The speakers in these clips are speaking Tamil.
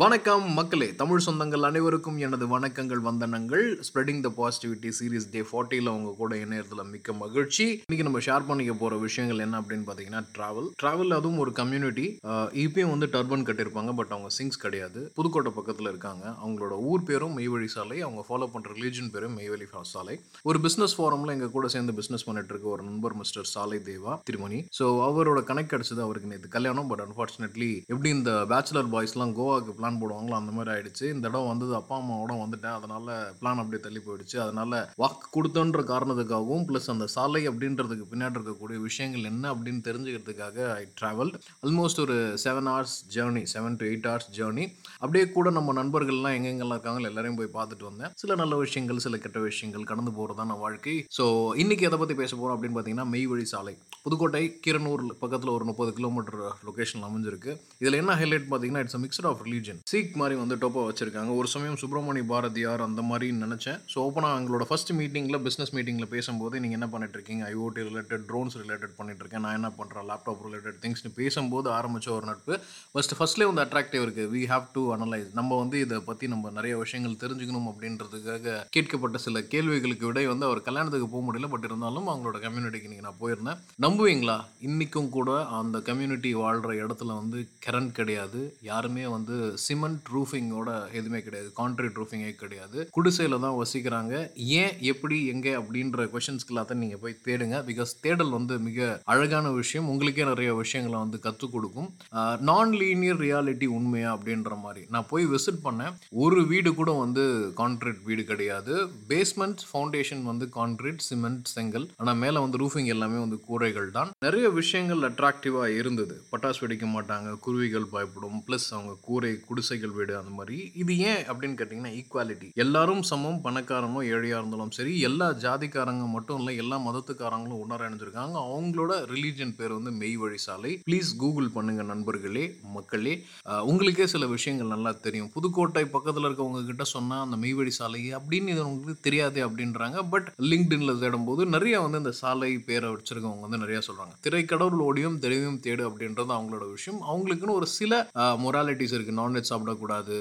வணக்கம் மக்களே தமிழ் சொந்தங்கள் அனைவருக்கும் எனது வணக்கங்கள் வந்தனங்கள். Spreading the positivity series day ஃபார்ட்டியில் உங்க கூட இணையத்தில் மிக்க மகிழ்ச்சி. இன்னைக்கு நம்ம ஷேர் பண்ணிக்க போற விஷயங்கள் என்ன அப்படின்னு பார்த்தீங்கன்னா டிராவல் டிராவல் அதுவும் ஒரு கம்யூனிட்டி இப்பயும் வந்து டர்பன் கட்டியிருப்பாங்க பட் அவங்க சிங்ஸ் கிடையாது. புதுக்கோட்டை பக்கத்தில் இருக்காங்க. அவங்களோட ஊர் பேரும் மெய்வழி சாலை அவங்க ஃபாலோ பண்ற ரிலீஜன் பேரும் மெய்வழி சாலை. ஒரு பிசினஸ் ஃபாரம்ல எங்க கூட சேர்ந்து பிசினஸ் பண்ணிட்டு இருக்க ஒரு நண்பர் மிஸ்டர் சாலை தேவா திருமணி. ஸோ அவரோட கனெக்ட் கிடைச்சது அவருக்கு நேற்று கல்யாணம் பட் அன்ஃபார்ச்சுனேட்லி எப்படி இந்த பேச்சுலர் பாய்ஸ்லாம் கோவாக்கு பிளான் பிளான் போடுவாங்களோ அந்த மாதிரி ஆயிடுச்சு. இந்த இடம் வந்தது அப்பா அம்மாவோட வந்துட்டேன். அதனால பிளான் அப்படியே தள்ளி போயிடுச்சு. அதனால வாக்கு கொடுத்தன்ற காரணத்துக்காகவும் ப்ளஸ் அந்த சாலை அப்படின்றதுக்கு பின்னாடி இருக்கக்கூடிய விஷயங்கள் என்ன அப்படின்னு தெரிஞ்சுக்கிறதுக்காக ஐ ட்ராவல் ஆல்மோஸ்ட் ஒரு seven hours journey seven to eight hours journey அப்படியே கூட நம்ம நண்பர்கள்லாம் எங்கெங்கெல்லாம் இருக்காங்களோ எல்லாரையும் போய் பார்த்துட்டு வந்தேன். சில நல்ல விஷயங்கள் சில கெட்ட விஷயங்கள் கடந்து போகிறதான வாழ்க்கை. ஸோ இன்னைக்கு எதை பற்றி பேச போகிறோம் அப்படின்னு பார்த்தீங்கன்னா மெய்வழி சாலை. புதுக்கோட்டை கீரனூர் பக்கத்தில் ஒரு முப்பது கிலோமீட்டர் லொகேஷன் அமைஞ்சிருக்கு. இதில் என்ன ஹைலைட் பார்த்தீங்கன்னா it's mixture of religion Sikh மாதிரி வந்து டோப்பா வச்சிருக்காங்க. ஒரு சமயம் சுப்பிரமணிய பாரதியார் அந்த மாதிரி நினச்சேன். ஸோ ஓப்பனாக எங்களோட ஃபர்ஸ்ட் மீட்டிங்கில் பிஸ்னஸ் மீட்டிங்கில் பேசும்போது நீங்கள் என்ன பண்ணிட்டு இருக்கீங்க? ஐஓடி ரிலேட்டட் ட்ரோன்ஸ் ரிலேட்டட் பண்ணிட்டு இருக்கேன். நான் என்ன பண்ணுறேன் லேப்டாப் ரிலேட்டட் திங்ஸ்னு பேசும்போது ஆரம்பிச்ச ஒரு நட்பு. ஃபஸ்ட் ஃபஸ்ட்லேயே வந்து அட்ராக்டிவ் இருக்குது வி ஹாவ் டு அனலைஸ் நம்ம வந்து இதை பற்றி நம்ம நிறைய விஷயங்கள் தெரிஞ்சுக்கணும் அப்படின்றதுக்காக கேட்கப்பட்ட சில கேள்விகளுக்கு விடை வந்து அவர் கல்யாணத்துக்கு போக முடியல. பட் இருந்தாலும் அவங்களோட கம்யூனிட்டிக்கு நீங்கள் நான் போயிருந்தேன். நம்புவீங்களா? இன்றைக்கும் கூட அந்த கம்யூனிட்டி வாழ்கிற இடத்துல வந்து கரண்ட் கிடையாது. யாருமே வந்து சிமெண்ட் ரூஃபிங்கோட எதுவுமே கிடையாது. கான்கிரீட் ரூஃபிங்கே கிடையாது. குடிசையில் தான் வசிக்கிறாங்க. ஏன் எப்படி எங்கே அப்படின்ற கொஷின்ஸ்க்கு எல்லாத்தையும் நீங்கள் போய் தேடுங்க. பிகாஸ் தேடல் வந்து மிக அழகான விஷயம். உங்களுக்கே நிறைய விஷயங்களை வந்து கற்றுக் கொடுக்கும். நான் லீனியர் ரியாலிட்டி உண்மையா அப்படின்ற மாதிரி. நான் போய் விசிட் பண்ணேன். ஒரு வீடு கூட வந்து கான்கிரீட் வீடு கிடையாது. பேஸ்மெண்ட் ஃபவுண்டேஷன் வந்து கான்கிரீட் சிமெண்ட் செங்கல். ஆனால் மேலே வந்து ரூஃபிங் எல்லாமே வந்து கூரைகள் தான். நிறைய விஷயங்கள் அட்ராக்டிவாக இருந்தது. பட்டாசு வெடிக்க மாட்டாங்க. குருவிகள் பயப்படும். ப்ளஸ் அவங்க கூரை குடிசைகள் வீடு அந்த மாதிரி. இது ஏன் அப்படின்னு கேட்டிங்கன்னா ஈக்குவாலிட்டி எல்லாரும் சமம் பணக்காரனோ ஏழையாக இருந்தாலும் சரி எல்லா ஜாதிக்காரங்க மட்டும் இல்லை எல்லா மதத்துக்காரங்களும் உணர இணைஞ்சிருக்காங்க அவங்களோட ரிலீஜன் பேர் வந்து மெய் வழி சாலை. ப்ளீஸ் கூகுள் பண்ணுங்க நண்பர்களே மக்களே. உங்களுக்கே சில விஷயங்கள் நல்லா தெரியும். புதுக்கோட்டை பக்கத்தில் இருக்கவங்க கிட்ட சொன்னால் அந்த மெய்வழி சாலை அப்படின்னு இது உங்களுக்கு தெரியாது அப்படின்றாங்க. பட் லிங்க்டின்ல தேடும்போது நிறைய வந்து இந்த சாலை பேரை வச்சிருக்கவங்க வந்து நிறைய சொல்றாங்க. திரைக்கடவுள் ஓடியும் தெளிவும் தேடு அப்படின்றது அவங்களோட விஷயம். அவங்களுக்குன்னு ஒரு சில மொராலிட்டிஸ் இருக்கு. நான்வெஜ் சாப்பிடக்கூடாது.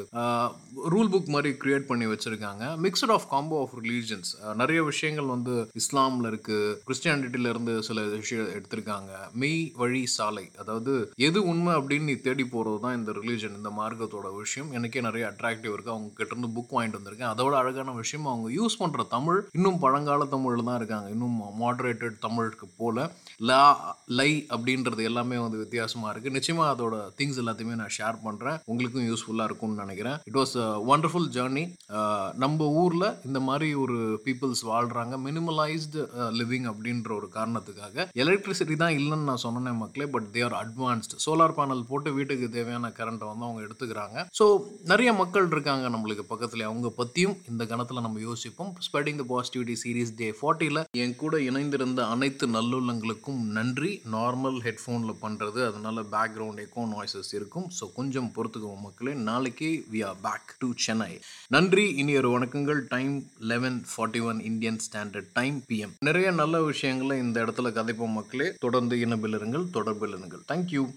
ரூல் புக் மாதிரி கிரியேட் பண்ணி வச்சிருக்காங்க. Mixture of combo of religions நிறைய விஷயங்கள் வந்து இஸ்லாம்ல இருக்கு. கிறிஸ்டியானிட்டியிலேருந்து சில விஷயம் எடுத்திருக்காங்க. மெய் வழி சாலை. அதாவது எது உண்மை அப்படின்னு நீ தேடி போகிறது தான் இந்த ரிலீஜன் இந்த மார்க்கத்தோட விஷயம். எனக்கே நிறைய அட்ராக்டிவ் இருக்கு. அவங்க கிட்ட இருந்து புக் வாங்கிட்டு வந்திருக்கேன். அதோட அழகான விஷயம் அவங்க யூஸ் பண்ணுற தமிழ் இன்னும் பழங்கால தமிழில் தான் இருக்காங்க. இன்னும் மாடரேட்டட் தமிழுக்கு போல. லா லை அப்படின்றது எல்லாமே வந்து வித்தியாசமாக இருக்கு. நிச்சயமாக அதோட திங்ஸ் எல்லாத்தையுமே நான் ஷேர் பண்ணுறேன் உங்களுக்கும் யூஸ்ஃபுல்லாக இருக்கும்னு நினைக்கிறேன். இட் வாஸ் ஒண்டர்ஃபுல் ஜேர்னி நம்ம ஊரில் இந்த மாதிரி ஒரு பீப்புள்ஸ் வாழ்கிறாங்க மினிமலைஸ்டு லிவிங் அப்படின்ற ஒரு காரணத்துக்காக எலக்ட்ரிசிட்டி தான் இல்லைன்னு நான் சொன்னேன் மக்களே but they are advanced solar panel போட்டு வீட்டுக்கு தேவையான கரண்ட்டை வந்து அவங்க எடுத்துக்கிறாங்க. ஸோ நிறைய மக்கள் இருக்காங்க நம்மளுக்கு பக்கத்துல. அவங்க பற்றியும் இந்த கணத்தில் நம்ம யோசிப்போம். ஸ்பெடிங் த பாசிட்டிவிட்டி சீரிஸ் டே ஃபார்ட்டியில் என் கூட இணைந்திருந்த அனைத்து நல்லுள்ளங்களுக்கும் நன்றி. நார்மல் ஹெட்ஃபோனில் பண்ணுறது அதனால பேக்ரவுண்ட் எக்கோ நாய்ஸஸ் இருக்கும். ஸோ கொஞ்சம் பொறுத்துக்குவோம் மக்கள். நாளைக்கு we are back to Chennai நன்றி இனி ஒரு வணக்கங்கள். Time eleven forty one Indian standard time PM நிறைய நல்ல விஷயங்களை இந்த இடத்துல கதைப்போம் மக்களே தொடர்ந்து இனபில் இருங்கள் தொடர்பில் இருங்கள். தேங்க்யூ